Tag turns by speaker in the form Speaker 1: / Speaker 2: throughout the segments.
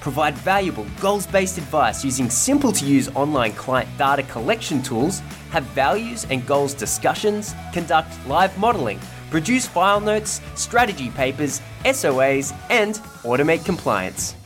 Speaker 1: provide valuable goals based advice using simple to use online client data collection tools, have values and goals discussions, conduct live modeling, produce file notes, strategy papers, SOAs, and automate compliance.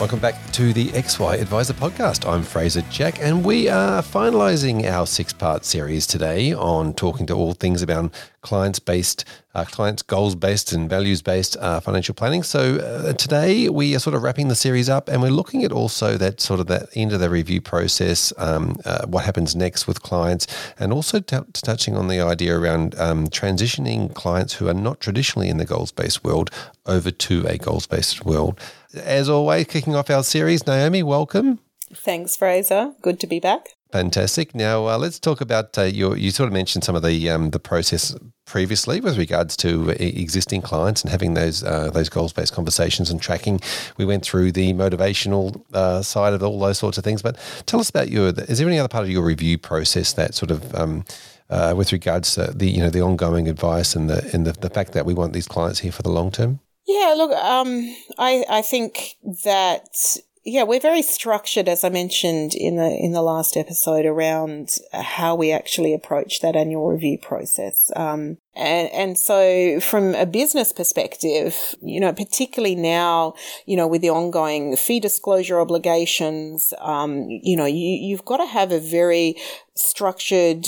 Speaker 2: Welcome back to the XY Adviser Podcast. I'm Fraser Jack, and we are finalising our six part series today on talking to all things about clients based, uh, clients goals based, and values based uh, financial planning. So uh, today we are sort of wrapping the series up, and we're looking at also that sort of that end of the review process, um, uh, what happens next with clients, and also t- touching on the idea around um, transitioning clients who are not traditionally in the goals based world over to a goals based world as always, kicking off our series, Naomi, welcome.
Speaker 3: Thanks, Fraser. Good to be back.
Speaker 2: Fantastic. Now uh, let's talk about uh, your. You sort of mentioned some of the um, the process previously with regards to uh, existing clients and having those uh, those goals based conversations and tracking. We went through the motivational uh, side of all those sorts of things. But tell us about your. Is there any other part of your review process that sort of um, uh, with regards to the you know the ongoing advice and the and the, the fact that we want these clients here for the long term?
Speaker 3: Yeah, look, um, I I think that yeah, we're very structured, as I mentioned in the in the last episode, around how we actually approach that annual review process. Um, and and so, from a business perspective, you know, particularly now, you know, with the ongoing fee disclosure obligations, um, you know, you you've got to have a very structured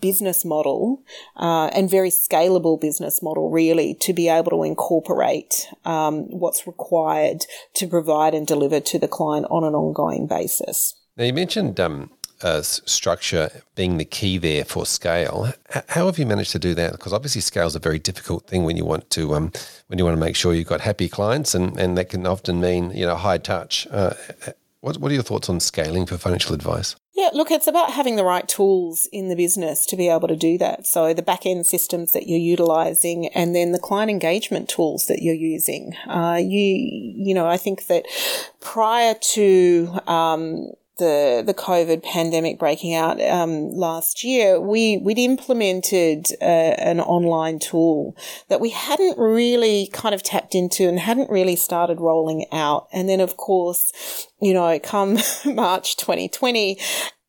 Speaker 3: business model uh, and very scalable business model, really, to be able to incorporate um, what's required to provide and deliver to the client on an ongoing basis.
Speaker 2: Now, you mentioned um, uh, structure being the key there for scale. H- how have you managed to do that? Because obviously, scale is a very difficult thing when you want to um, when you want to make sure you've got happy clients, and, and that can often mean you know high touch. Uh, what, what are your thoughts on scaling for financial advice?
Speaker 3: Yeah, look, it's about having the right tools in the business to be able to do that. So the back end systems that you're utilizing and then the client engagement tools that you're using. Uh, you, you know, I think that prior to, um, the the COVID pandemic breaking out um, last year, we we'd implemented uh, an online tool that we hadn't really kind of tapped into and hadn't really started rolling out. And then, of course, you know, come March 2020,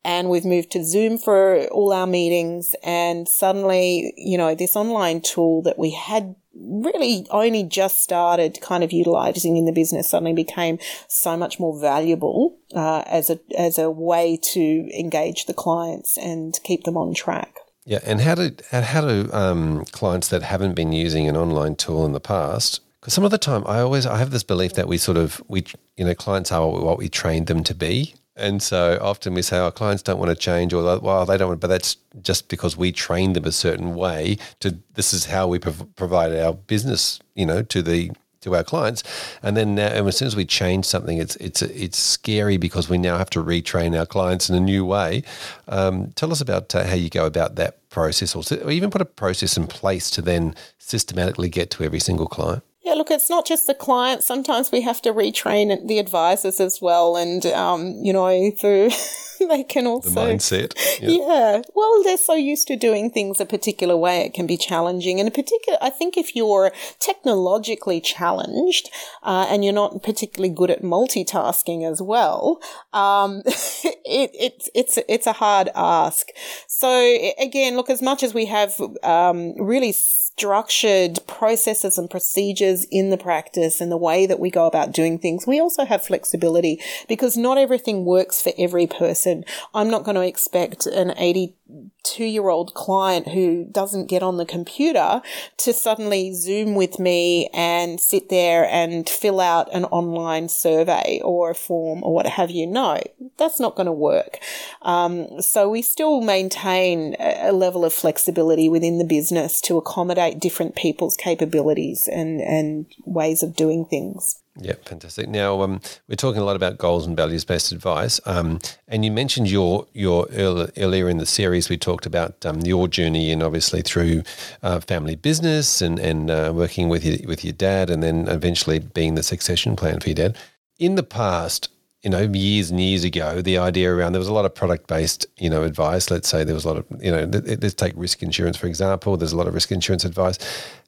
Speaker 3: and we've moved to Zoom for all our meetings. And suddenly, you know, this online tool that we had really only just started kind of utilizing in the business suddenly became so much more valuable uh, as a as a way to engage the clients and keep them on track.
Speaker 2: Yeah, and how do how do um, clients that haven't been using an online tool in the past? Because some of the time, I always I have this belief that we sort of we you know clients are what we trained them to be, and so often we say our clients don't want to change, or well, they don't want. But that's just because we train them a certain way. To this is how we prov- provide our business, you know, to the to our clients. And then now, and as soon as we change something, it's it's it's scary because we now have to retrain our clients in a new way. Um, tell us about uh, how you go about that process, or, or even put a process in place to then systematically get to every single client.
Speaker 3: Yeah, look, it's not just the clients. Sometimes we have to retrain the advisors as well. And, um, you know, through they can also.
Speaker 2: The mindset.
Speaker 3: Yeah. yeah. Well, they're so used to doing things a particular way, it can be challenging. And in particular, I think if you're technologically challenged uh, and you're not particularly good at multitasking as well, um, it, it, it's, it's a hard ask. So, again, look, as much as we have um, really structured processes and procedures in the practice and the way that we go about doing things, we also have flexibility because not everything works for every person. I'm not going to expect an 80 two year old client who doesn't get on the computer to suddenly Zoom with me and sit there and fill out an online survey or a form or what have you. No, that's not going to work. Um, so we still maintain a level of flexibility within the business to accommodate different people's capabilities and, and ways of doing things.
Speaker 2: Yeah, fantastic. Now um, we're talking a lot about goals and values based advice, um, and you mentioned your your earlier in the series we talked about um, your journey and obviously through uh, family business and and uh, working with your with your dad, and then eventually being the succession plan for your dad. In the past, you know, years and years ago, the idea around there was a lot of product based, you know, advice. Let's say there was a lot of, you know, let's take risk insurance for example. There's a lot of risk insurance advice.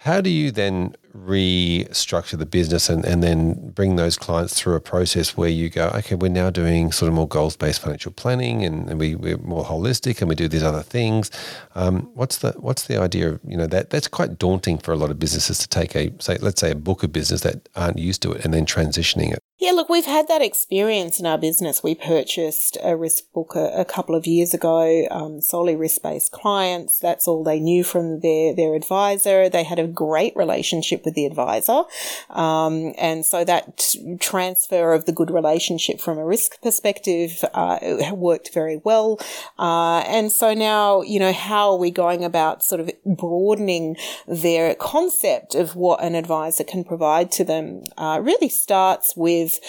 Speaker 2: How do you then restructure the business and, and then bring those clients through a process where you go, okay, we're now doing sort of more goals based financial planning and, and we, we're more holistic and we do these other things. Um, what's the what's the idea of you know that that's quite daunting for a lot of businesses to take a say let's say a book of business that aren't used to it and then transitioning it.
Speaker 3: Yeah, look, we've had that experience in our business. We purchased a risk book a, a couple of years ago, um, solely risk based clients. That's all they knew from their, their advisor. They had a great relationship with the advisor. Um, and so that transfer of the good relationship from a risk perspective uh, worked very well. Uh, and so now, you know, how are we going about sort of broadening their concept of what an advisor can provide to them? Uh, really starts with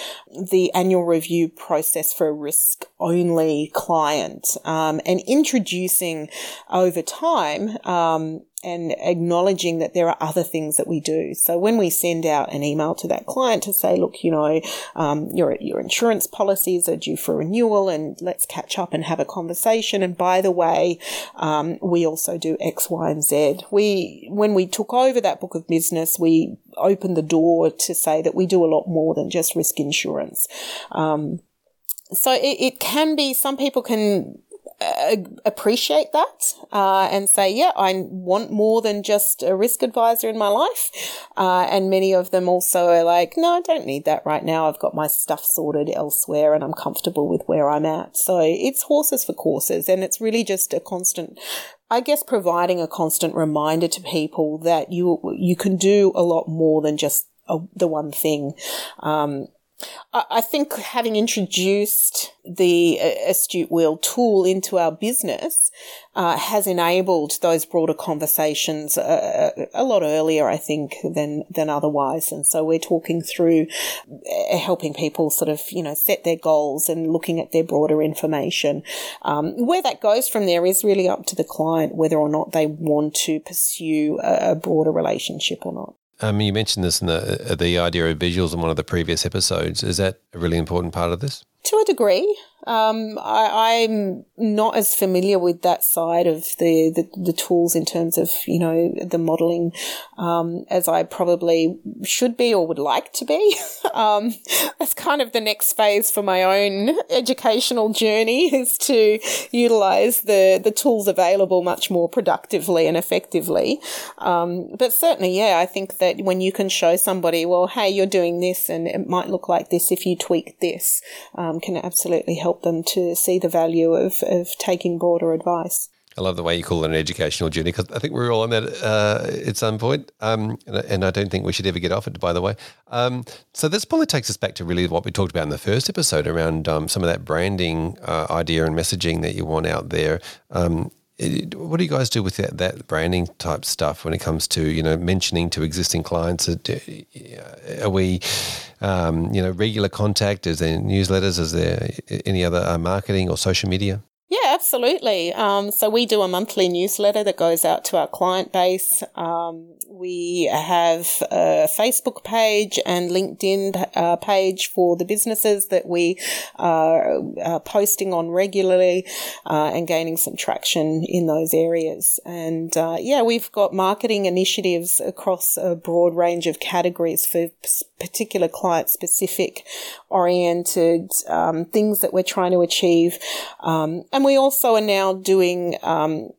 Speaker 3: the annual review process for a risk only client um, and introducing over time um, and acknowledging that there are other things that we do. So when we send out an email to that client to say, look, you know, um, your, your insurance policies are due for renewal and let's catch up and have a conversation. And by the way, um, we also do X, Y, and Z. We, when we took over that book of business, we opened the door to say that we do a lot more than just risk insurance. Um, so it, it, can be some people can appreciate that uh, and say, yeah, I want more than just a risk advisor in my life. Uh, and many of them also are like, no, I don't need that right now. I've got my stuff sorted elsewhere and I'm comfortable with where I'm at. So it's horses for courses and it's really just a constant I guess providing a constant reminder to people that you you can do a lot more than just a, the one thing. Um, I think having introduced the uh, Astute Wheel tool into our business uh, has enabled those broader conversations a, uh, uh, a, lot earlier, I think, than than otherwise. And so we're talking through helping people sort of you know set their goals and looking at their broader information. Um, where that goes from there is really up to the client whether or not they want to pursue a broader relationship or not.
Speaker 2: Um, you mentioned this in the uh, the idea of visuals in one of the previous episodes. Is that a really important part of this?
Speaker 3: To a degree, um, I, am not as familiar with that side of the, the, the, tools in terms of, you know, the modeling um, as I probably should be or would like to be. um, that's kind of the next phase for my own educational journey is to utilize the, the tools available much more productively and effectively. Um, but certainly, yeah, I think that when you can show somebody, well, hey, you're doing this and it might look like this if you tweak this, um, can absolutely help help them to see the value of, of taking broader advice.
Speaker 2: I love the way you call it an educational journey because I think we're all on that uh, at some point, um, and, I don't think we should ever get off it. By the way, um, so this probably takes us back to really what we talked about in the first episode around um, some of that branding uh, idea and messaging that you want out there. What do you guys do with that, that, branding type stuff when it comes to you know mentioning to existing clients? Are we um, you know regular contact? Is there newsletters? Is there any other uh, marketing or social media?
Speaker 3: Absolutely. Um, so we do a monthly newsletter that goes out to our client base. Um, we have a Facebook page and LinkedIn uh, page for the businesses that we are, are posting on regularly uh, and gaining some traction in those areas. And uh, yeah, we've got marketing initiatives across a broad range of categories for particular client specific oriented um, things that we're trying to achieve. Um, and we also are now doing um,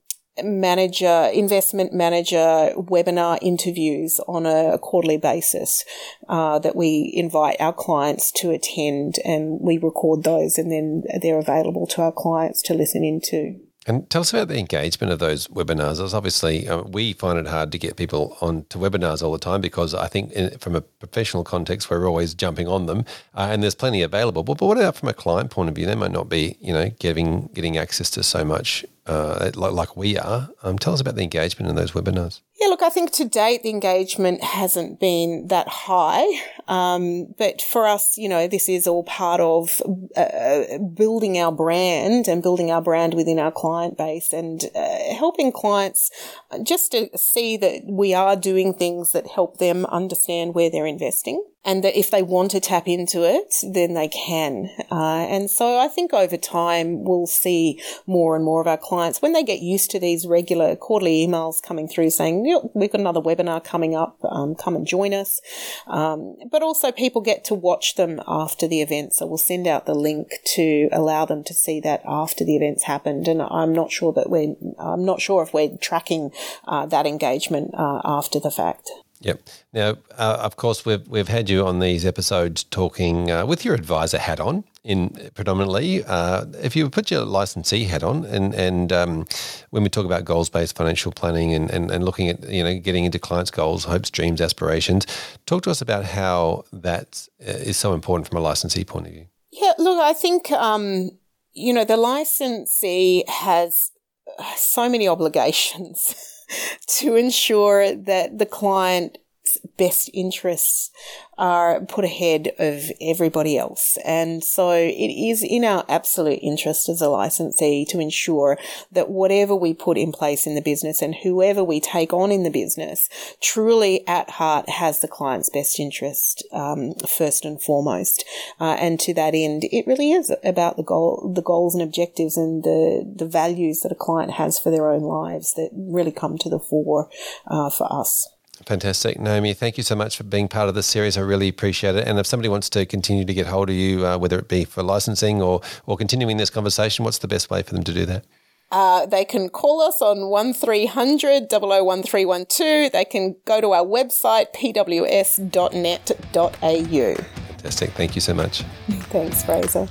Speaker 3: manager, investment manager webinar interviews on a quarterly basis uh, that we invite our clients to attend and we record those and then they're available to our clients to listen into.
Speaker 2: And tell us about the engagement of those webinars. Obviously, uh, we find it hard to get people on to webinars all the time because I think, in, from a professional context, we're always jumping on them, uh, and there's plenty available. But, but what about from a client point of view? They might not be, you know, getting getting access to so much uh, like, we are. Um, tell us about the engagement in those webinars.
Speaker 3: Yeah, look, I think to date the engagement hasn't been that high, um, but for us, you know, this is all part of uh, building our brand and building our brand within our client base and uh, helping clients just to see that we are doing things that help them understand where they're investing and that if they want to tap into it, then they can. Uh, and so I think over time we'll see more and more of our clients when they get used to these regular quarterly emails coming through saying, yep, we've got another webinar coming up, um, come and join us. Um, but also people get to watch them after the event. So we'll send out the link to allow them to see that after the event's happened. And I'm not sure that we're, I'm not sure if we're tracking uh, that engagement uh, after the fact.
Speaker 2: Yep. Now, uh, of course, we've we've had you on these episodes talking uh, with your advisor hat on, in predominantly. Uh, if you put your licensee hat on, and and um, when we talk about goals based financial planning and, and and looking at you know getting into clients' goals, hopes, dreams, aspirations, talk to us about how that uh, so important from a licensee point of view.
Speaker 3: Yeah. Look, I think um, you know the licensee has so many obligations. to ensure that the best interests are put ahead of everybody else. And so it is in our absolute interest as a licensee to ensure that whatever we put in place in the business and whoever we take on in the business truly at heart has the client's best interest um, first and foremost. Uh, and to that end, it really is about the goal, the goals and objectives and the, the values that a client has for their own lives that really come to the fore uh, for us.
Speaker 2: Fantastic. Naomi, thank you so much for being part of this series. I really appreciate it. And if somebody wants to continue to get hold of you, uh, whether it be for licensing or, or continuing this conversation, what's the best way for them to do that?
Speaker 3: Uh, they can call us on 1300 001312. They can go to our website, pws.net.au.
Speaker 2: Fantastic. Thank you so much.
Speaker 3: Thanks, Fraser.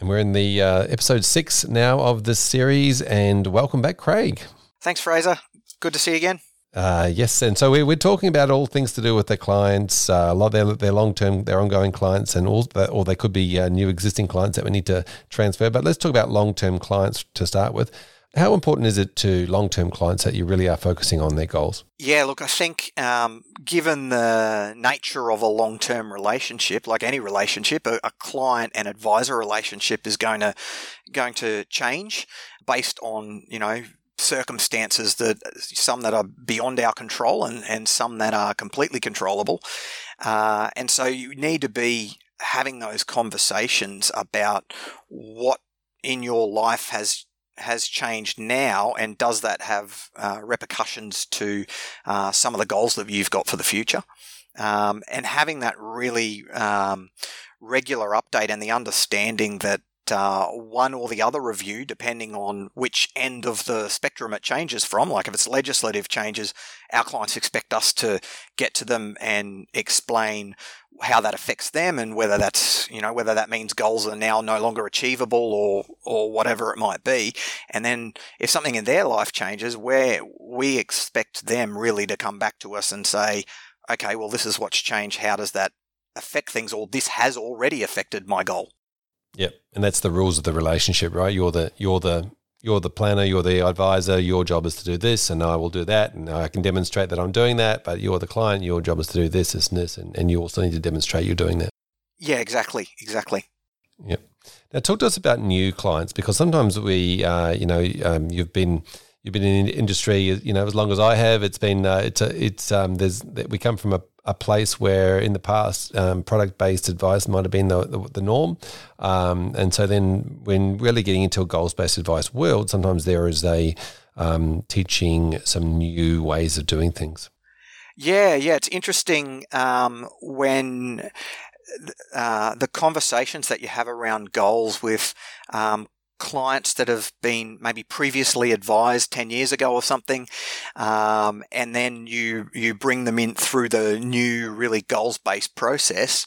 Speaker 2: And we're in the uh, episode six now of this series. And welcome back, Craig.
Speaker 4: Thanks, Fraser. Good to see you again.
Speaker 2: Uh, yes, and so we, we're talking about all things to do with their clients, uh, a lot of their, their long term, their ongoing clients, and all, or they could be uh, new existing clients that we need to transfer. But let's talk about long term clients to start with. How important is it to long term clients that you really are focusing on their goals?
Speaker 4: Yeah, look, I think um, given the nature of a long term relationship, like any relationship, a, a, client and advisor relationship is going to going to change based on you know circumstances that some that are beyond our control and, and some that are completely controllable. Uh, and so you need to be having those conversations about what in your life has has changed now, and does that have uh, repercussions to uh, some of the goals that you've got for the future? Um, and having that really um, regular update and the understanding that uh, one or the other review, depending on which end of the spectrum it changes from. Like if it's legislative changes, our clients expect us to get to them and explain how that affects them and whether that's you know whether that means goals are now no longer achievable or or whatever it might be. And then if something in their life changes where we expect them really to come back to us and say okay well this is what's changed. How does that affect things? Or this has already affected my goal
Speaker 2: Yep, and that's the rules of the relationship, right? You're the you're the you're the planner, you're the advisor. Your job is to do this, and I will do that, and I can demonstrate that I'm doing that. But you're the client. Your job is to do this, this, and this, and, and you also need to demonstrate you're doing that.
Speaker 4: Yeah, exactly, exactly.
Speaker 2: Yep. Now, talk to us about new clients because sometimes we, uh, you know, um, you've been you've been in the industry, you know, as long as I have. It's been uh, it's a, it's um, there's that we come from a, a place where in the past um, product based advice might have been the, the, the norm. Um, and so then when really getting into a goals based advice world, sometimes there is a um, teaching some new ways of doing things.
Speaker 4: Yeah, yeah, it's interesting um, when uh, the conversations that you have around goals with um, clients that have been maybe previously advised 10 years ago or something um, and then you you bring them in through the new really goals based process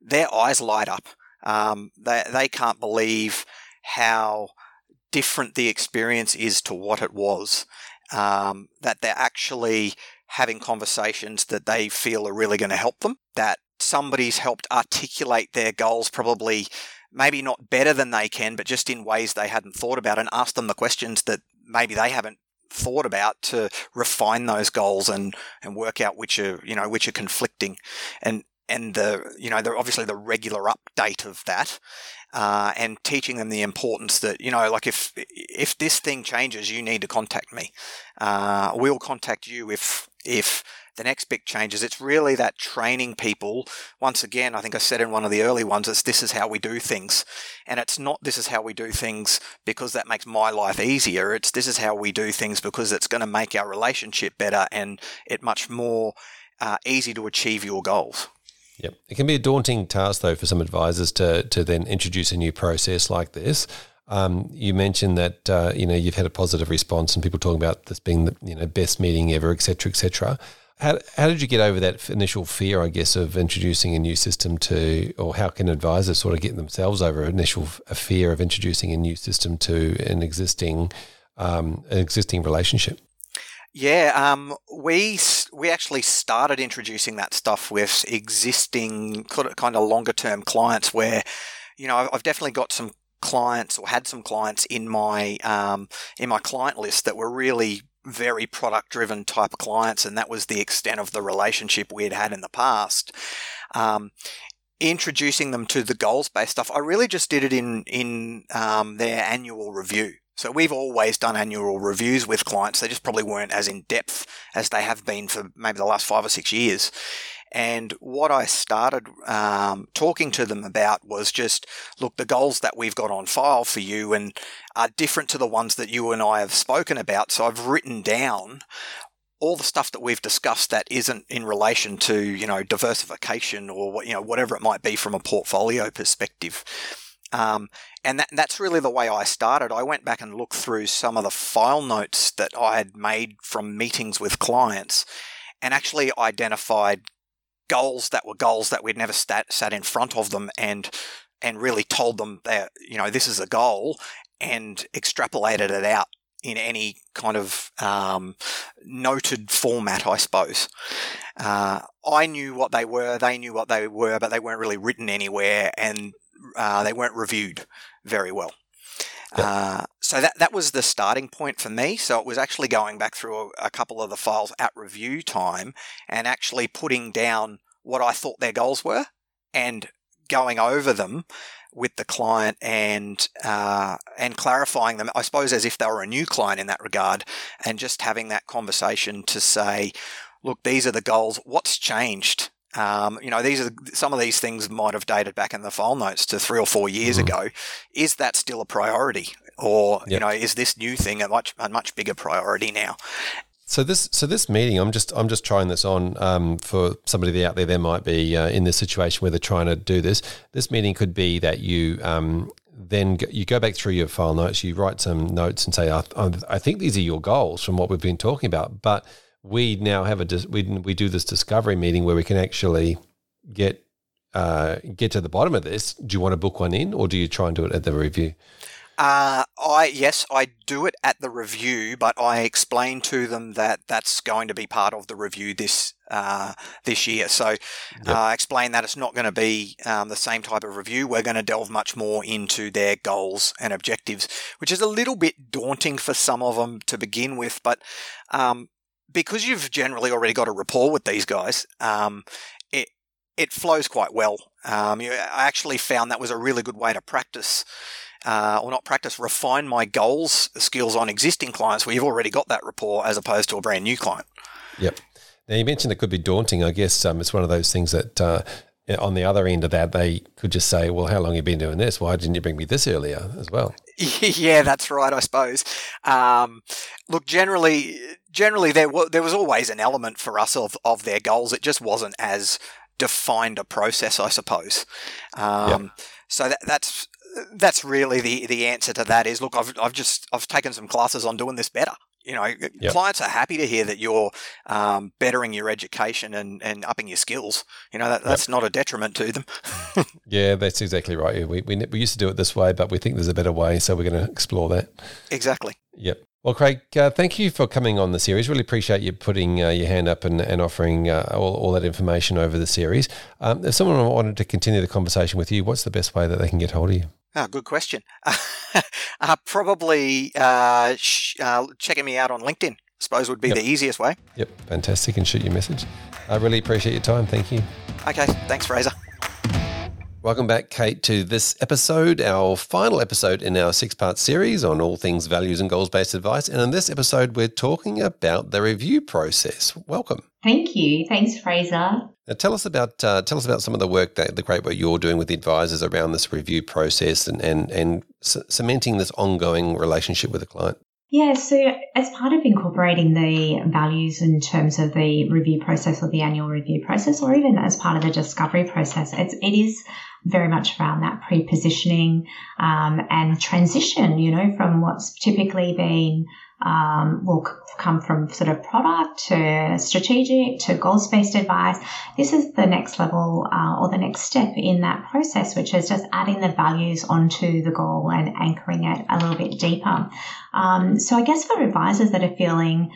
Speaker 4: their eyes light up um, they, they can't believe how different the experience is to what it was. Um, that they're actually having conversations that they feel are really going to help them. That somebody's helped articulate their goals probably maybe not better than they can, but just in ways they hadn't thought about and ask them the questions that maybe they haven't thought about to refine those goals and, and work out which are, you know, which are conflicting. And, and the, you know, the, obviously the regular update of that. Uh, and teaching them the importance that you know, like if if this thing changes, you need to contact me. Uh, we'll contact you if if the next big changes. It's really that training people. Once again, I think I said in one of the early ones, it's this is how we do things. And it's not this is how we do things because that makes my life easier. It's this is how we do things because it's going to make our relationship better and it much more uh, easy to achieve your goals.
Speaker 2: Yep. It can be a daunting task, though, for some advisors to, to then introduce a new process like this. Um, you mentioned that uh, you know you've had a positive response and people talking about this being the you know best meeting ever, etc., etc. How, how did you get over that initial fear, I guess, of introducing a new system to, or how can advisors sort of get themselves over initial a fear of introducing a new system to an existing um, an existing relationship?
Speaker 4: Yeah, um, we we actually started introducing that stuff with existing kind of longer term clients, where you know I've definitely got some clients or had some clients in my um, in my client list that were really very product driven type clients, and that was the extent of the relationship we had had in the past. Um, introducing them to the goals based stuff, I really just did it in in um, their annual review. So we've always done annual reviews with clients. They just probably weren't as in depth as they have been for maybe the last five or six years. And what I started um, talking to them about was just look, the goals that we've got on file for you and are different to the ones that you and I have spoken about. So I've written down all the stuff that we've discussed that isn't in relation to you know diversification or what you know whatever it might be from a portfolio perspective. Um, and that, that's really the way I started. I went back and looked through some of the file notes that I had made from meetings with clients and actually identified goals that were goals that we'd never sat, sat in front of them and and really told them that you know this is a goal and extrapolated it out in any kind of um, noted format, I suppose. Uh, I knew what they were, they knew what they were, but they weren't really written anywhere and uh, they weren't reviewed very well. Yep. Uh, so that that was the starting point for me. So it was actually going back through a, a, couple of the files at review time and actually putting down what I thought their goals were and going over them with the client and uh, and clarifying them. I suppose as if they were a new client in that regard, and just having that conversation to say, look, these are the goals. What's changed? Um, you know, these are some of these things might have dated back in the file notes to three or four years mm-hmm. ago. Is that still a priority, or yep. you know, is this new thing a much a much bigger priority now?
Speaker 2: So this so this meeting, I'm just I'm just trying this on um, for somebody out there. There might be uh, in this situation where they're trying to do this. This meeting could be that you um, then go, you go back through your file notes, you write some notes and say, I, I think these are your goals from what we've been talking about, but we now have a we we do this discovery meeting where we can actually get uh, get to the bottom of this. Do you want to book one in, or do you try and do it at the review?
Speaker 4: Uh, I yes, I do it at the review, but I explain to them that that's going to be part of the review this uh, this year. So yep. uh, explain that it's not going to be um, the same type of review. We're going to delve much more into their goals and objectives, which is a little bit daunting for some of them to begin with. But um, because you've generally already got a rapport with these guys, um, it it flows quite well. Um, you, I actually found that was a really good way to practice, uh, or not practice, refine my goals skills on existing clients where you've already got that rapport, as opposed to a brand new client.
Speaker 2: Yep. Now you mentioned it could be daunting. I guess um, it's one of those things that. Uh, on the other end of that, they could just say, "Well, how long have you been doing this? Why didn't you bring me this earlier as well?"
Speaker 4: yeah, that's right. I suppose. Um, look, generally, generally there w- there was always an element for us of of their goals. It just wasn't as defined a process, I suppose. Um, yep. So that, that's that's really the the answer to that is look I've I've just I've taken some classes on doing this better You know, yep. clients are happy to hear that you're um, bettering your education and, and upping your skills. You know, that, that's yep. not a detriment to them.
Speaker 2: yeah, that's exactly right. We, we, we used to do it this way, but we think there's a better way. So we're going to explore that.
Speaker 4: Exactly.
Speaker 2: Yep. Well, Craig, uh, thank you for coming on the series. Really appreciate you putting uh, your hand up and, and offering uh, all, all that information over the series. Um, if someone wanted to continue the conversation with you, what's the best way that they can get hold of you?
Speaker 4: Oh, good question. uh, probably uh, sh- uh, checking me out on LinkedIn, I suppose would be yep. the easiest way.
Speaker 2: Yep, fantastic. And shoot your message. I really appreciate your time. Thank you.
Speaker 4: Okay, thanks, Fraser.
Speaker 2: Welcome back, Cate, to this episode, our final episode in our six part series on all things values and goals based advice. And in this episode, we're talking about the review process. Welcome.
Speaker 5: Thank you. Thanks, Fraser.
Speaker 2: Now, tell us about uh, tell us about some of the work that the great work you're doing with the advisors around this review process and and and c- cementing this ongoing relationship with the client.
Speaker 5: Yeah, so as part of incorporating the values in terms of the review process or the annual review process, or even as part of the discovery process, it's, it is very much around that pre-positioning um, and transition, you know, from what's typically been um, will come from sort of product to strategic to goals based advice. This is the next level uh, or the next step in that process, which is just adding the values onto the goal and anchoring it a little bit deeper. Um, so I guess for advisors that are feeling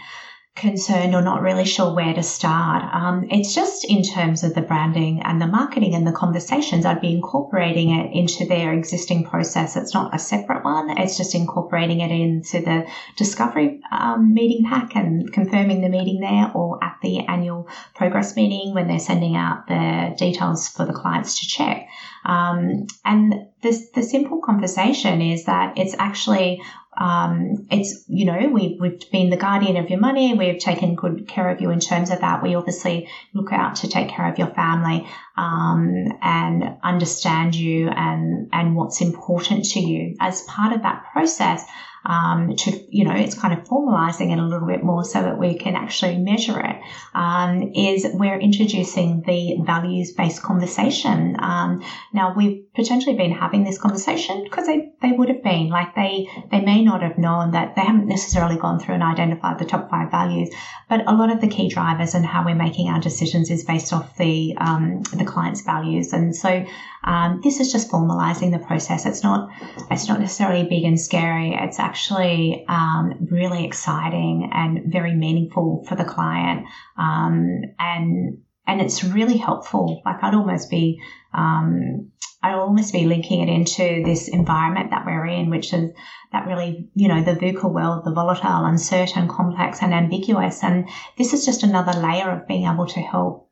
Speaker 5: concerned or not really sure where to start. Um, it's just in terms of the branding and the marketing and the conversations, I'd be incorporating it into their existing process. It's not a separate one. It's just incorporating it into the discovery um, meeting pack and confirming the meeting there or at the annual progress meeting when they're sending out the details for the clients to check. Um, and this, the simple conversation is that it's actually um, it's you know we, we've been the guardian of your money. We've taken good care of you in terms of that. We obviously look out to take care of your family um, and understand you and and what's important to you. As part of that process um, to, you know, it's kind of formalizing it a little bit more so that we can actually measure it. Um, is we're introducing the values based conversation. Um, now we've potentially been having this conversation because they, they would have been like they, they may not have known that they haven't necessarily gone through and identified the top five values, but a lot of the key drivers and how we're making our decisions is based off the, um, the client's values. And so, um, this is just formalizing the process. It's not, it's not necessarily big and scary. It's actually um, really exciting and very meaningful for the client. Um, and and it's really helpful. Like I'd almost be, um, I'd almost be linking it into this environment that we're in, which is that really, you know, the VUCA world, the volatile, uncertain, complex, and ambiguous. And this is just another layer of being able to help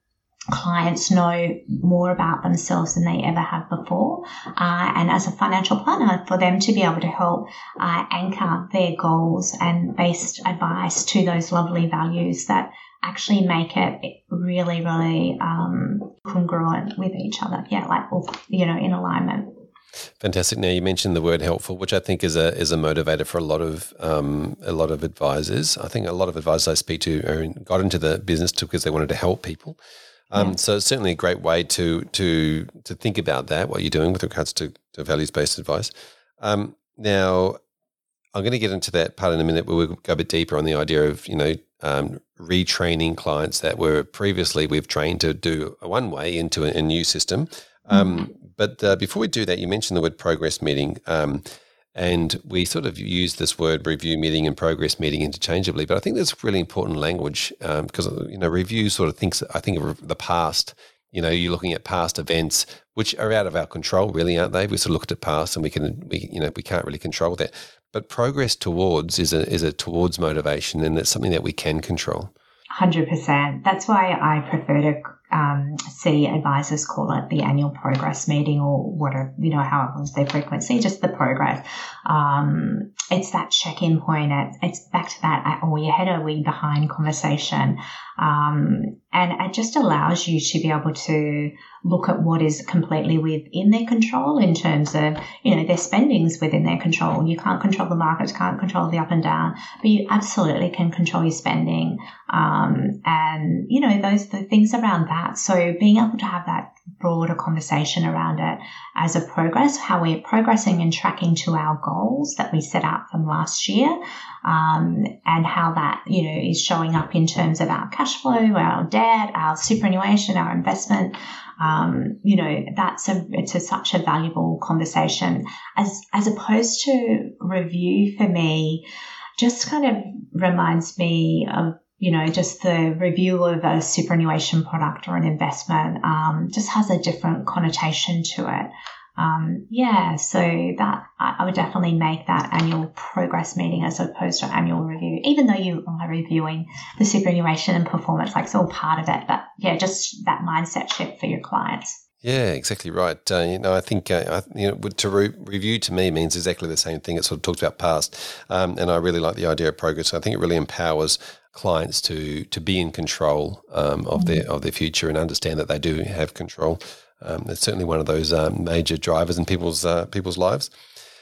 Speaker 5: clients know more about themselves than they ever have before. Uh, and as a financial planner, for them to be able to help uh, anchor their goals and based advice to those lovely values that actually make it really, really um, congruent with each other. Yeah, like, you know, in alignment.
Speaker 2: Fantastic. Now you mentioned the word helpful, which I think is a is a motivator for a lot of um, a lot of advisors. I think a lot of advisors I speak to are in, got into the business because they wanted to help people. Um, yeah. So it's certainly a great way to to to think about that. What you're doing with regards to, to values based advice. Um, now, I'm going to get into that part in a minute, where we'll go a bit deeper on the idea of you know um, retraining clients that were previously we've trained to do a one way into a, a new system. Um, mm-hmm. But uh, before we do that, you mentioned the word progress meeting. And we sort of use this word review meeting and progress meeting interchangeably, but I think that's really important language um, because you know review sort of thinks I think of the past. You know, you're looking at past events which are out of our control, really, aren't they? We sort of looked at past, and we can we you know we can't really control that. But progress towards is a is a towards motivation, and it's something that we can control.
Speaker 5: Hundred percent. That's why I prefer to um, see advisors call it the annual progress meeting or whatever, you know, however was their frequency, just the progress. Um, it's that check-in point. It's back to that, are we ahead, are we behind conversation? Um, and it just allows you to be able to look at what is completely within their control in terms of, you know, their spendings within their control. You can't control the markets, can't control the up and down, but you absolutely can control your spending. Um, and, you know, those, the things around that. So being able to have that broader conversation around it as a progress, how we're progressing and tracking to our goals that we set out from last year, um, and how that you know is showing up in terms of our cash flow, our debt, our superannuation, our investment. Um, you know that's a it's a, such a valuable conversation as as opposed to review for me just kind of reminds me of you know, just the review of a superannuation product or an investment um, just has a different connotation to it. Um, yeah, so that I would definitely make that annual progress meeting as opposed to annual review, even though you are reviewing the superannuation and performance, like it's all part of it. But yeah, just that mindset shift for your clients.
Speaker 2: Yeah, exactly right. Uh, you know, I think uh, you know to re- review to me means exactly the same thing. It sort of talks about past, um, and I really like the idea of progress. I think it really empowers clients to to be in control um, of their of their future and understand that they do have control. Um, it's certainly one of those um, major drivers in people's uh, people's lives.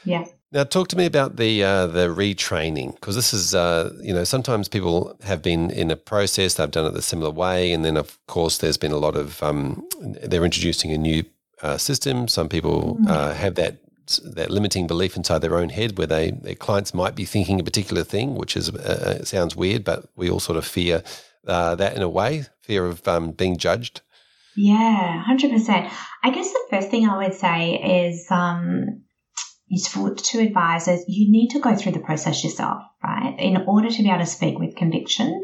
Speaker 5: Yeah.
Speaker 2: Now, talk to me about the uh, the retraining because this is uh, you know sometimes people have been in a process they've done it the similar way, and then of course there's been a lot of um, they're introducing a new uh, system. Some people mm. uh, have that that limiting belief inside their own head where they their clients might be thinking a particular thing, which is uh, sounds weird, but we all sort of fear uh, that in a way, fear of um, being judged.
Speaker 5: Yeah, hundred percent. I guess the first thing I would say is um, is for to advisors, you need to go through the process yourself, right? In order to be able to speak with conviction,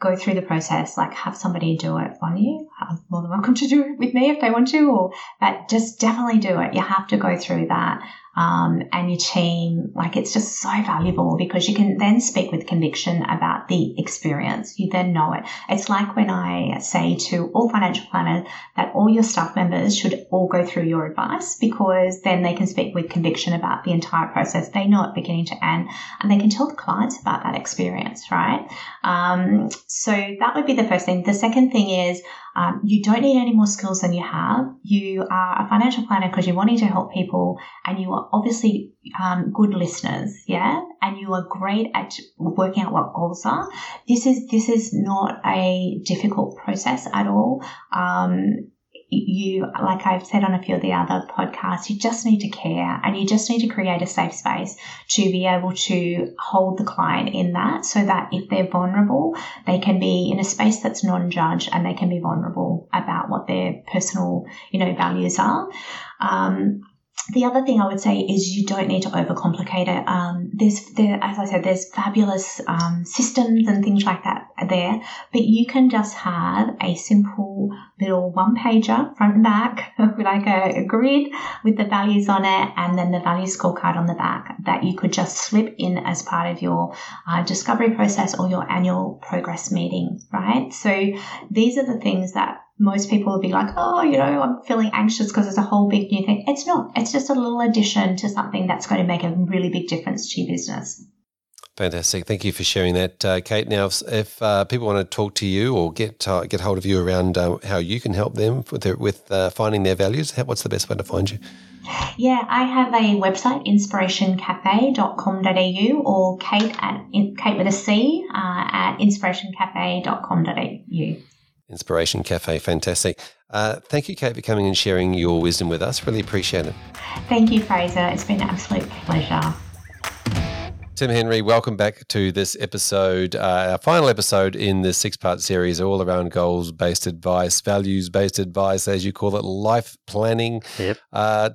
Speaker 5: go through the process, like have somebody do it on you. I'm more than welcome to do it with me if they want to, or but just definitely do it. You have to go through that um, and your team. Like it's just so valuable because you can then speak with conviction about the experience. You then know it. It's like when I say to all financial planners that all your staff members should all go through your advice because then they can speak with conviction about the entire process. They know it beginning to end and they can tell the clients about that experience, right? Um, so that would be the first thing. The second thing is um, you don't need any more skills than you have. You are a financial planner because you're wanting to help people and you are obviously um, good listeners, yeah? And you are great at working out what goals are. This is, this is not a difficult process at all. Um, you, like I've said on a few of the other podcasts, you just need to care and you just need to create a safe space to be able to hold the client in that so that if they're vulnerable, they can be in a space that's non-judged and they can be vulnerable about what their personal, you know, values are. Um, the other thing I would say is you don't need to overcomplicate it. Um, there's, there, as I said, there's fabulous um, systems and things like that there, but you can just have a simple little one pager, front and back, like a, a, grid with the values on it, and then the value scorecard on the back that you could just slip in as part of your uh, discovery process or your annual progress meeting, right? So these are the things that most people will be like, oh, you know, I'm feeling anxious because it's a whole big new thing. It's not. It's just a little addition to something that's going to make a really big difference to your business.
Speaker 2: Fantastic. Thank you for sharing that, uh, Cate. Now, if, if uh, people want to talk to you or get uh, get hold of you around uh, how you can help them with their, with uh, finding their values, what's the best way to find you?
Speaker 5: Yeah, I have a website, inspirationcafe.com.au or Cate at Cate with a C uh, at inspirationcafe.com.au.
Speaker 2: Inspiration Cafe, fantastic. Uh, thank you, Cate, for coming and sharing your wisdom with us. Really appreciate it.
Speaker 5: Thank you, Fraser. It's been an absolute pleasure.
Speaker 2: Tim Henry, welcome back to this episode, uh, our final episode in this six part series, all around goals based advice, values based advice, as you call it, life planning.
Speaker 6: Yep.
Speaker 2: Uh,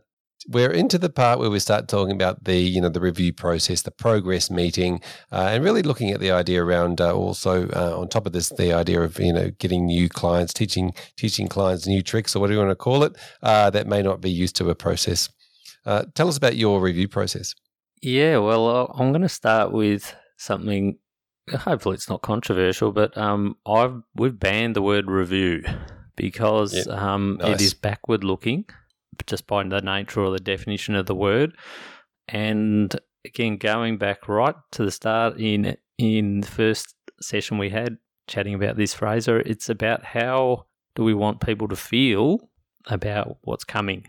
Speaker 2: we're into the part where we start talking about the you know the review process, the progress meeting, uh, and really looking at the idea around uh, also uh, on top of this the idea of you know getting new clients, teaching teaching clients new tricks or whatever you want to call it uh, that may not be used to a process. Uh, tell us about your review process.
Speaker 6: Yeah, well, I'm going to start with something. Hopefully, it's not controversial, but um, I've we've banned the word review because yep. um, nice. it is backward looking just by the nature or the definition of the word. And again, going back right to the start in in the first session we had chatting about this Fraser, it's about how do we want people to feel about what's coming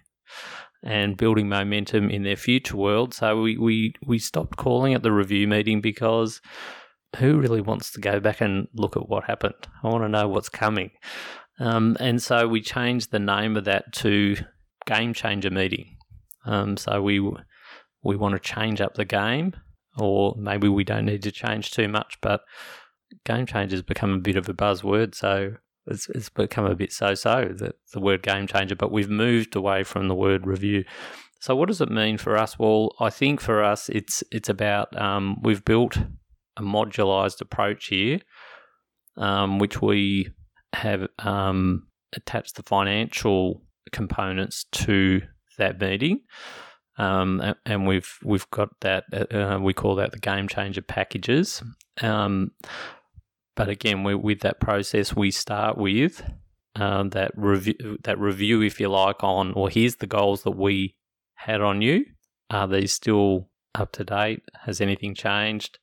Speaker 6: and building momentum in their future world. So we, we, we stopped calling it the review meeting because who really wants to go back and look at what happened? I want to know what's coming. Um, and so we changed the name of that to Game Changer Meeting. Um, so we we want to change up the game, or maybe we don't need to change too much, but game changers become a bit of a buzzword. So it's, it's become a bit so-so that the word game changer, but we've moved away from the word review. So what does it mean for us? Well, I think for us, it's it's about um, we've built a modularized approach here, um, which we have um, attached the financial components to that meeting. Um, and we've we've got that uh, we call that the game changer packages. Um, but again, we, with that process, we start with um, that review that review, if you like, on or here's the goals that we had on you. Are these still up to date? Has anything changed?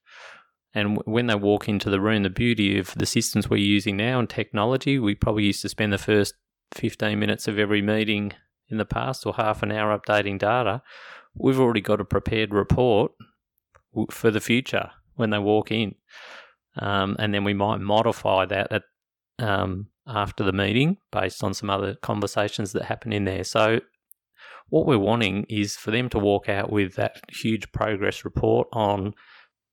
Speaker 6: And when they walk into the room, the beauty of the systems we're using now and technology, we probably used to spend the first 15 minutes of every meeting in the past or half an hour updating data. We've already got a prepared report for the future when they walk in. Um, and then we might modify that at, um, after the meeting based on some other conversations that happen in there. So what we're wanting is for them to walk out with that huge progress report on,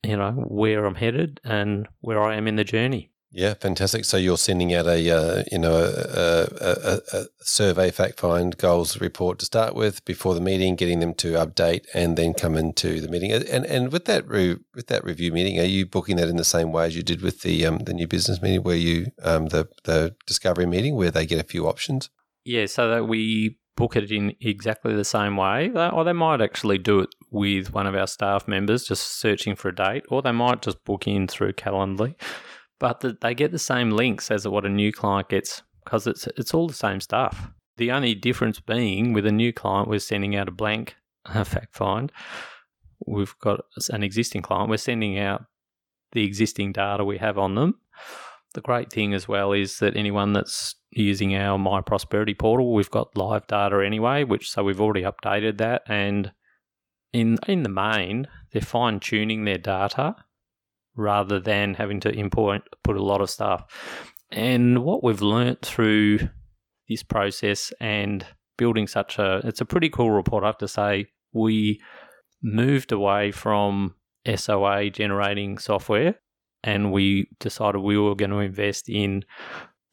Speaker 6: you know, where I'm headed and where I am in the journey.
Speaker 2: Yeah, fantastic. So you're sending out a uh, you know a, a, a, survey, fact find, goals report to start with before the meeting, getting them to update, and then come into the meeting. And and with that re- with that review meeting, are you booking that in the same way as you did with the um, the new business meeting, where you um, the the discovery meeting, where they get a few options?
Speaker 6: Yeah, so that we book it in exactly the same way, or they might actually do it with one of our staff members, just searching for a date, or they might just book in through Calendly. But the, they get the same links as what a new client gets because it's it's all the same stuff. The only difference being with a new client, we're sending out a blank fact find. We've got an existing client, we're sending out the existing data we have on them. The great thing as well is that anyone that's using our My Prosperity portal, we've got live data anyway, which so we've already updated that. And in in the main, they're fine tuning their data rather than having to import put a lot of stuff. And what we've learnt through this process and building such a it's a pretty cool report, I have to say. We moved away from SOA generating software and we decided we were going to invest in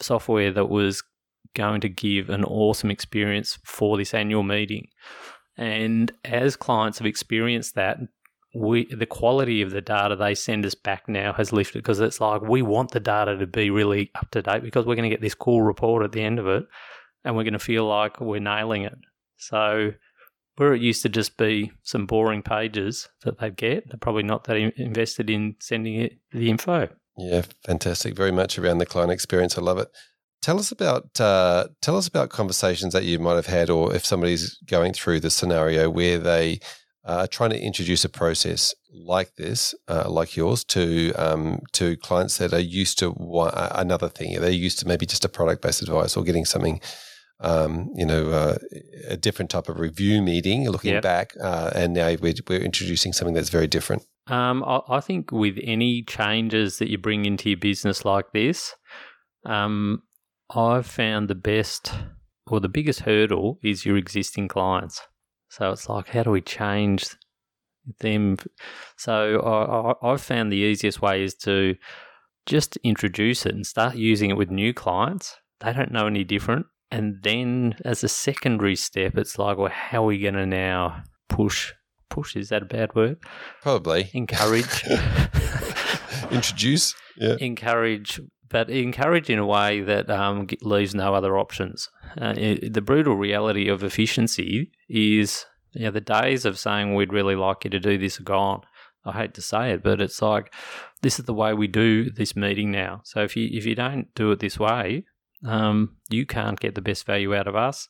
Speaker 6: software that was going to give an awesome experience for this annual meeting. And as clients have experienced that, we the quality of the data they send us back now has lifted because it's like we want the data to be really up to date because we're going to get this cool report at the end of it and we're going to feel like we're nailing it. So where it used to just be some boring pages that they get, they're probably not that invested in sending it the info.
Speaker 2: Yeah, fantastic. Very much around the client experience. I love it. Tell us about uh, tell us about conversations that you might have had, or if somebody's going through the scenario where they are trying to introduce a process like this, uh, like yours, to um, to clients that are used to one, another thing. They're used to maybe just a product based advice or getting something um, you know, uh, a different type of review meeting, looking yep. back, uh, and now we're, we're, introducing something that's very different.
Speaker 6: Um, I, I, think with any changes that you bring into your business like this, um, I've found the best or the biggest hurdle is your existing clients. So it's like, how do we change them? So I, I, I've found the easiest way is to just introduce it and start using it with new clients. They don't know any different and then as a secondary step, it's like, well, how are we going to now push? Push is that a bad word?
Speaker 2: Probably
Speaker 6: encourage.
Speaker 2: Introduce, yeah.
Speaker 6: Encourage, but encourage in a way that um, leaves no other options. Uh, it, the brutal reality of efficiency is, you know, the days of saying we'd really like you to do this are gone. I hate to say it, but it's like this is the way we do this meeting now. So if you if you don't do it this way, um, you can't get the best value out of us.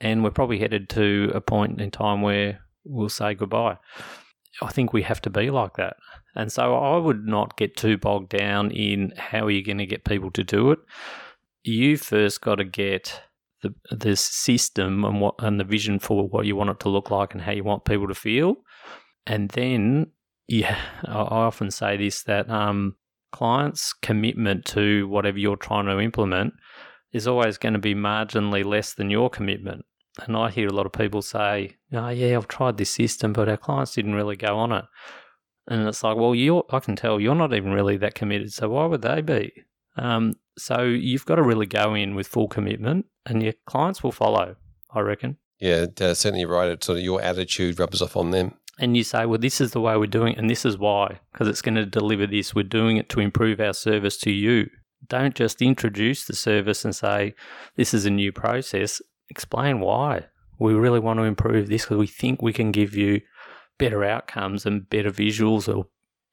Speaker 6: And we're probably headed to a point in time where we'll say goodbye. I think we have to be like that. And so I would not get too bogged down in how are you going to get people to do it. You first got to get the the system and what and the vision for what you want it to look like and how you want people to feel. And then yeah, I often say this that um, clients' commitment to whatever you're trying to implement is always going to be marginally less than your commitment. And I hear a lot of people say, "Oh, yeah, I've tried this system, but our clients didn't really go on it." And it's like, well, you I can tell you're not even really that committed, so why would they be? Um, so you've got to really go in with full commitment, and your clients will follow. I reckon.
Speaker 2: Yeah, uh, certainly right. It's sort of your attitude rubs off on them.
Speaker 6: And you say, well, this is the way we're doing it, and this is why, because it's going to deliver this. We're doing it to improve our service to you. Don't just introduce the service and say, this is a new process. Explain why. We really want to improve this because we think we can give you better outcomes and better visuals or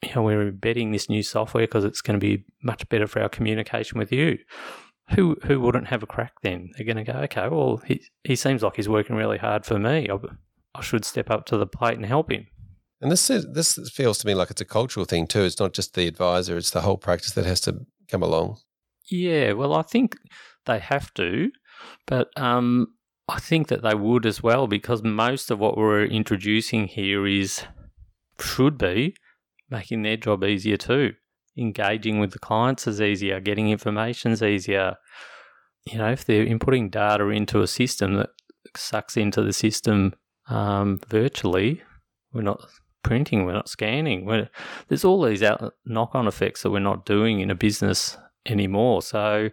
Speaker 6: you know, we're embedding this new software because it's going to be much better for our communication with you. Who who wouldn't have a crack then? They're going to go, okay, well, he he seems like he's working really hard for me. I, I should step up to the plate and help him.
Speaker 2: And this is, this feels to me like it's a cultural thing too. It's not just the advisor; it's the whole practice that has to come along.
Speaker 6: Yeah, well, I think they have to, but um, I think that they would as well because most of what we're introducing here is should be making their job easier too. Engaging with the clients is easier, getting information is easier. You know, if they're inputting data into a system that sucks into the system um, virtually, we're not printing, we're not scanning. We're, there's all these knock on effects that we're not doing in a business anymore. So,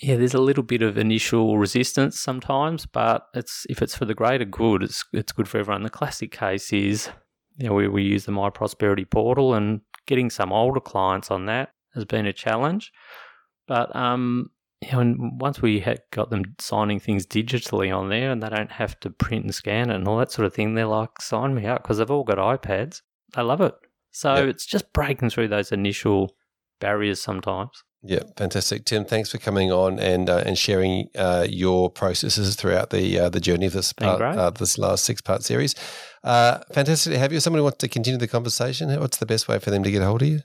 Speaker 6: yeah, there's a little bit of initial resistance sometimes, but it's if it's for the greater good, it's it's good for everyone. The classic case is you know, we, we use the My Prosperity portal and getting some older clients on that has been a challenge. But um, you know, and once we had got them signing things digitally on there and they don't have to print and scan it and all that sort of thing, they're like, sign me up because they've all got iPads. They love it. So yep. it's just breaking through those initial barriers sometimes.
Speaker 2: Yeah, fantastic, Tim. Thanks for coming on and uh, and sharing uh, your processes throughout the uh, the journey of this part, uh, this last six part series. Uh, fantastic to have you. Somebody wants to continue the conversation. What's the best way for them to get hold of you?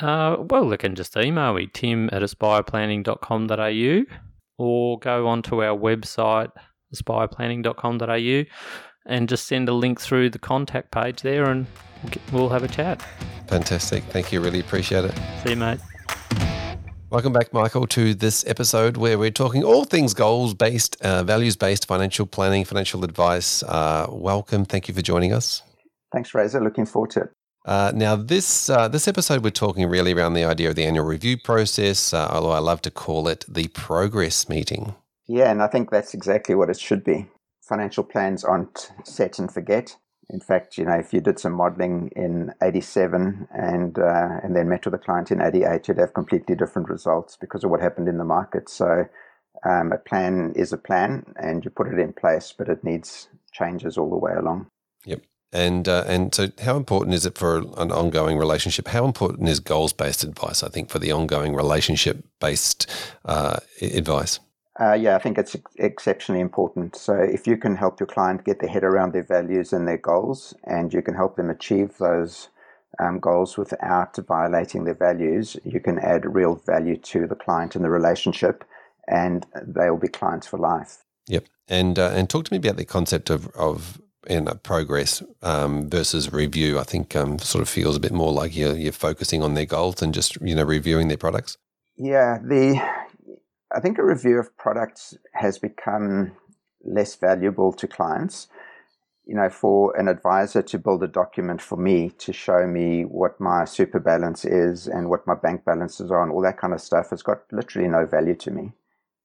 Speaker 6: Uh, well, they can just email me tim at aspireplanning.com.au or go onto our website aspireplanning.com.au and just send a link through the contact page there and we'll have a chat.
Speaker 2: Fantastic. Thank you. Really appreciate it.
Speaker 6: See you, mate.
Speaker 2: Welcome back, Michael, to this episode where we're talking all things goals based, uh, values based financial planning, financial advice. Uh, welcome. Thank you for joining us.
Speaker 7: Thanks, Razor. Looking forward to it.
Speaker 2: Uh, now, this uh, this episode, we're talking really around the idea of the annual review process, uh, although I love to call it the progress meeting.
Speaker 7: Yeah, and I think that's exactly what it should be. Financial plans aren't set and forget. In fact, you know, if you did some modeling in 87 and uh, and then met with a client in 88, you'd have completely different results because of what happened in the market. So um, a plan is a plan and you put it in place, but it needs changes all the way along.
Speaker 2: Yep. And uh, and so, how important is it for an ongoing relationship? How important is goals based advice? I think for the ongoing relationship based uh, advice.
Speaker 7: Uh, yeah, I think it's ex- exceptionally important. So, if you can help your client get their head around their values and their goals, and you can help them achieve those um, goals without violating their values, you can add real value to the client and the relationship, and they will be clients for life.
Speaker 2: Yep. And uh, and talk to me about the concept of of in progress um, versus review. I think um, sort of feels a bit more like you're you're focusing on their goals and just you know reviewing their products.
Speaker 7: Yeah, the I think a review of products has become less valuable to clients. You know, for an advisor to build a document for me to show me what my super balance is and what my bank balances are and all that kind of stuff has got literally no value to me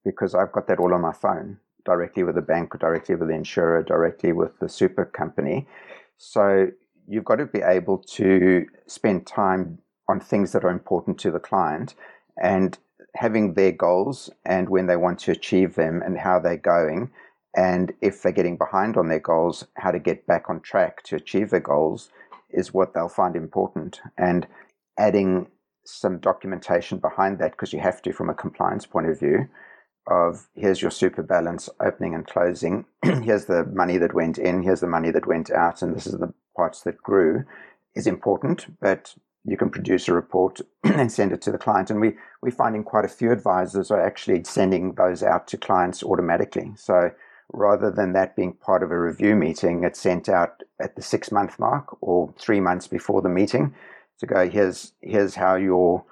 Speaker 7: because I've got that all on my phone directly with the bank, directly with the insurer, directly with the super company. So you've got to be able to spend time on things that are important to the client and having their goals and when they want to achieve them and how they're going. And if they're getting behind on their goals, how to get back on track to achieve their goals is what they'll find important. And adding some documentation behind that, because you have to from a compliance point of view, of here's your super balance opening and closing, here's the money that went in, here's the money that went out, and this is the parts that grew, is important. But you can produce a report and send it to the client. And we, we're finding quite a few advisors are actually sending those out to clients automatically. So rather than that being part of a review meeting, it's sent out at the six month mark or three months before the meeting to go, here's, here's how your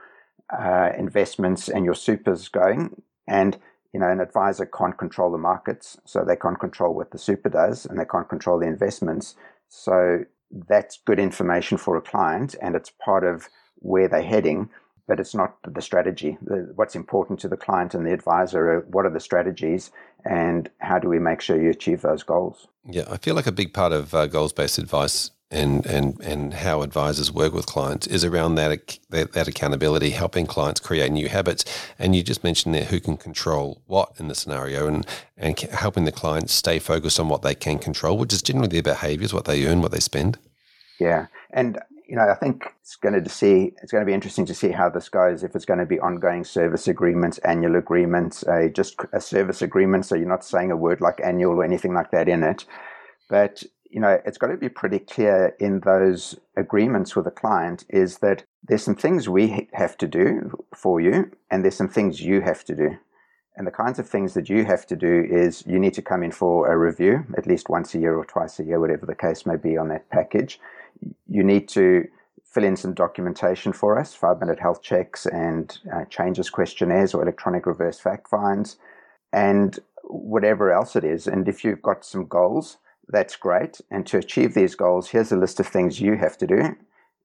Speaker 7: uh, investments and your supers going. And you know, an advisor can't control the markets, so they can't control what the super does, and they can't control the investments. So that's good information for a client, and it's part of where they're heading. But it's not the strategy. The, what's important to the client and the advisor are what are the strategies, and how do we make sure you achieve those goals?
Speaker 2: Yeah, I feel like a big part of uh, goals based advice and and and how advisors work with clients is around that, that, that accountability, helping clients create new habits. And you just mentioned there who can control what in the scenario, and and helping the clients stay focused on what they can control, which is generally their behaviours, what they earn, what they spend.
Speaker 7: Yeah, and you know, I think it's going to see it's going to be interesting to see how this goes. If it's going to be ongoing service agreements, annual agreements, uh, just a service agreement, so you're not saying a word like annual or anything like that in it. But you know, it's got to be pretty clear in those agreements with the client is that there's some things we have to do for you, and there's some things you have to do. And the kinds of things that you have to do is you need to come in for a review at least once a year or twice a year, whatever the case may be on that package. You need to fill in some documentation for us, five minute health checks and uh, changes questionnaires or electronic reverse fact finds, and whatever else it is. And if you've got some goals, that's great. And to achieve these goals, here's a list of things you have to do.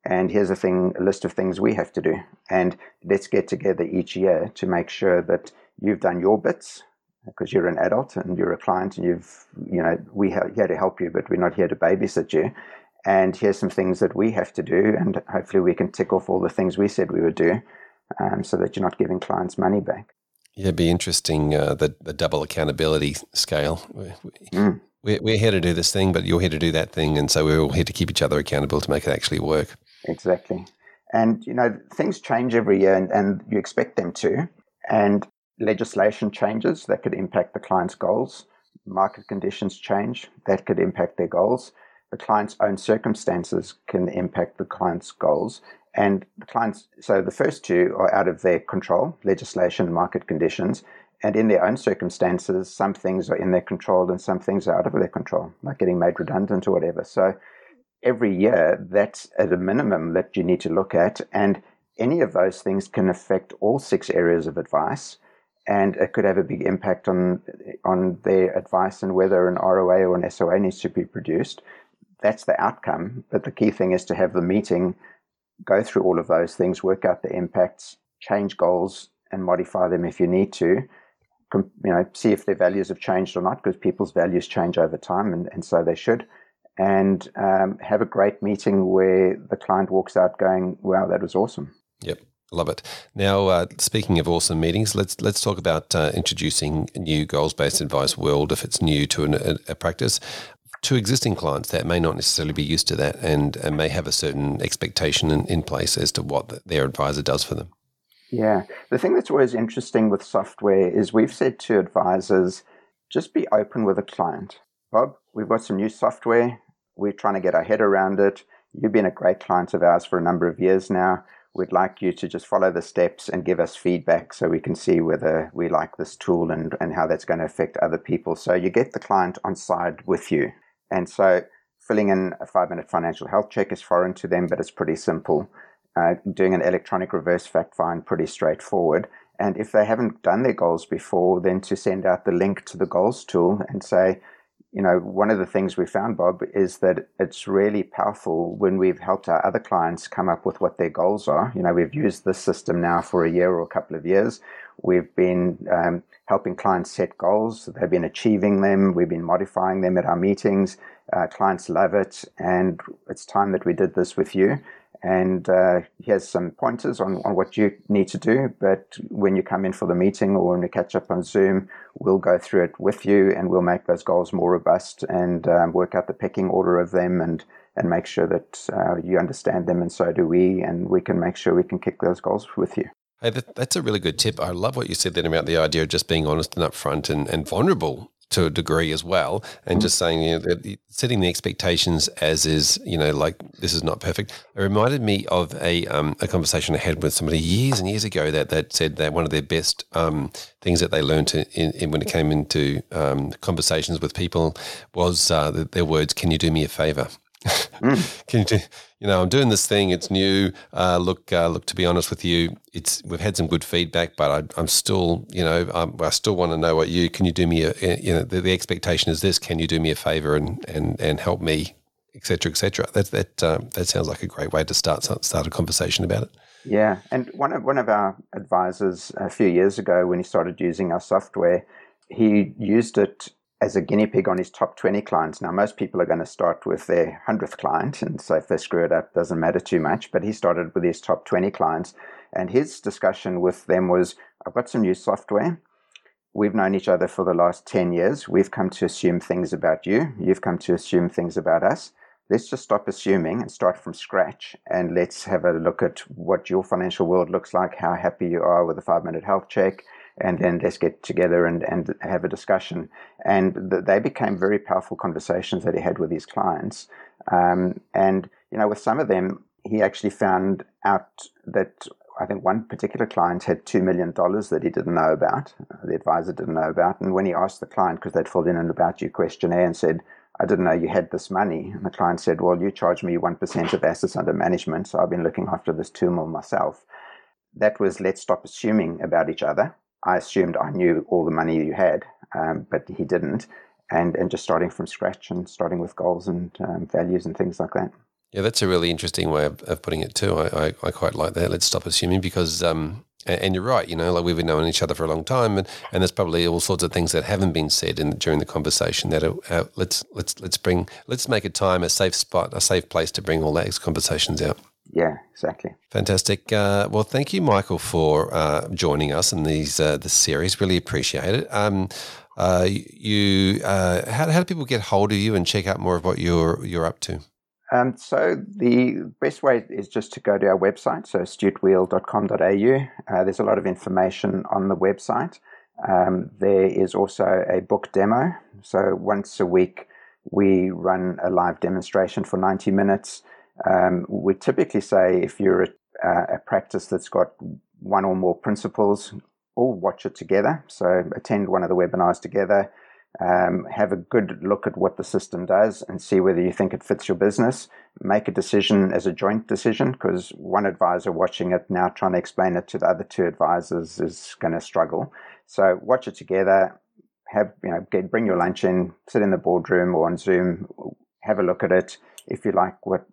Speaker 7: And here's a thing, a list of things we have to do. And let's get together each year to make sure that you've done your bits because you're an adult and you're a client and you've, you know, we are here to help you, but we're not here to babysit you. And here's some things that we have to do. And hopefully we can tick off all the things we said we would do um, so that you're not giving clients money back.
Speaker 2: Yeah, it'd be interesting uh, the, the double accountability scale. Mm we're, we're here to do this thing, but you're here to do that thing. And so we're all here to keep each other accountable to make it actually work.
Speaker 7: Exactly. And, you know, things change every year and, and you expect them to. And legislation changes that could impact the client's goals. Market conditions change that could impact their goals. The client's own circumstances can impact the client's goals. And the clients, so the first two are out of their control legislation, market conditions and in their own circumstances, some things are in their control and some things are out of their control, like getting made redundant or whatever. So every year, that's at a minimum that you need to look at. And any of those things can affect all six areas of advice. And it could have a big impact on on their advice and whether an ROA or an SOA needs to be produced. That's the outcome. But the key thing is to have the meeting, go through all of those things, work out the impacts, change goals, and modify them if you need to you know, see if their values have changed or not, because people's values change over time, and, and so they should. And um, have a great meeting where the client walks out going, "Wow, that was awesome."
Speaker 2: Yep. Love it. Now, uh, speaking of awesome meetings, let's let's talk about uh, introducing new goals based advice world if it's new to an, a, practice to existing clients that may not necessarily be used to that and, and may have a certain expectation in, in place as to what the, their advisor does for them.
Speaker 7: Yeah. The thing that's always interesting with software is we've said to advisors, just be open with a client. Bob, we've got some new software. We're trying to get our head around it. You've been a great client of ours for a number of years now. We'd like you to just follow the steps and give us feedback so we can see whether we like this tool and, and how that's going to affect other people. So you get the client on side with you. And so filling in a five minute financial health check is foreign to them, but it's pretty simple uh, doing an electronic reverse fact find pretty straightforward. And if they haven't done their goals before, then to send out the link to the goals tool and say, you know, one of the things we found, Bob, is that it's really powerful when we've helped our other clients come up with what their goals are. You know, we've used this system now for a year or a couple of years. We've been um, helping clients set goals. They've been achieving them. We've been modifying them at our meetings. Uh, clients love it. And it's time that we did this with you and uh, he has some pointers on, on what you need to do. But when you come in for the meeting or when we catch up on Zoom, we'll go through it with you and we'll make those goals more robust and um, work out the pecking order of them and, and make sure that uh, you understand them and so do we. And we can make sure we can kick those goals with you.
Speaker 2: Hey, that, that's a really good tip. I love what you said then about the idea of just being honest and upfront and, and vulnerable to a degree as well, and just saying you know setting the expectations as is you know like this is not perfect. It reminded me of a um, a conversation I had with somebody years and years ago that that said that one of their best um, things that they learned to, in, in, when it came into um, conversations with people was uh, their words, "Can you do me a favor?" Mm. can you do, you know, I'm doing this thing. It's new. Uh, look, uh, look. To be honest with you, it's we've had some good feedback, but I, am still, you know, I'm, i still want to know what you can. You do me a, you know, the, the, expectation is this. Can you do me a favor and and and help me, etc. etc. That that um, that sounds like a great way to start start a conversation about it.
Speaker 7: Yeah, and one of one of our advisors a few years ago, when he started using our software, he used it as a guinea pig on his top 20 clients. Now, most people are going to start with their 100th client, and so if they screw it up, doesn't matter too much. But he started with his top 20 clients, and his discussion with them was I've got some new software. We've known each other for the last 10 years. We've come to assume things about you. You've come to assume things about us. Let's just stop assuming and start from scratch. And let's have a look at what your financial world looks like, how happy you are with a five minute health check, and then let's get together and, and have a discussion. And the, they became very powerful conversations that he had with his clients. Um, and, you know, with some of them, he actually found out that I think one particular client had $2 million that he didn't know about, the advisor didn't know about. And when he asked the client, because they'd filled in an about you questionnaire and said, I didn't know you had this money. And the client said, Well, you charge me 1% of assets under management, so I've been looking after this 2 mil myself. That was let's stop assuming about each other I assumed I knew all the money you had, um, but he didn't. And, and just starting from scratch and starting with goals and um, values and things like that.
Speaker 2: Yeah, that's a really interesting way of, of putting it too. I, I, I, quite like that. Let's stop assuming because, um, and, and, you're right. You know, like we've been knowing each other for a long time, and, and there's probably all sorts of things that haven't been said in during the conversation. That are, uh, let's let's let's bring let's make a time a safe spot, a safe place to bring all those conversations out.
Speaker 7: Yeah, exactly.
Speaker 2: Fantastic. Uh, well, thank you, Michael, for uh, joining us in these uh, this series. Really appreciate it. Um, uh, you, uh, how, how do people get hold of you and check out more of what you're you're up to?
Speaker 7: Um, so the best way is just to go to our website, so astutewheel.com.au. Uh, there's a lot of information on the website. Um, there is also a book demo. So once a week, we run a live demonstration for 90 minutes. Um, we typically say if you're a, a, practice that's got one or more principals, all watch it together. So attend one of the webinars together, um, have a good look at what the system does and see whether you think it fits your business. Make a decision as a joint decision because one advisor watching it now trying to explain it to the other two advisors is going to struggle. So watch it together. Have you know, get, bring your lunch in, sit in the boardroom or on Zoom, have a look at it. If you like what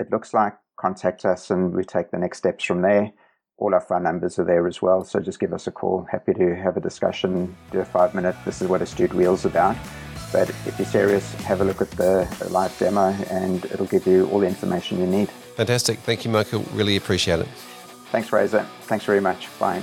Speaker 7: it looks like, contact us and we take the next steps from there. All our phone numbers are there as well, so just give us a call. Happy to have a discussion, do a five minute. This is what Astute Wheel's about. But if you're serious, have a look at the live demo and it'll give you all the information you need.
Speaker 2: Fantastic. Thank you, Michael. Really appreciate it.
Speaker 7: Thanks, Razor. Thanks very much. Bye.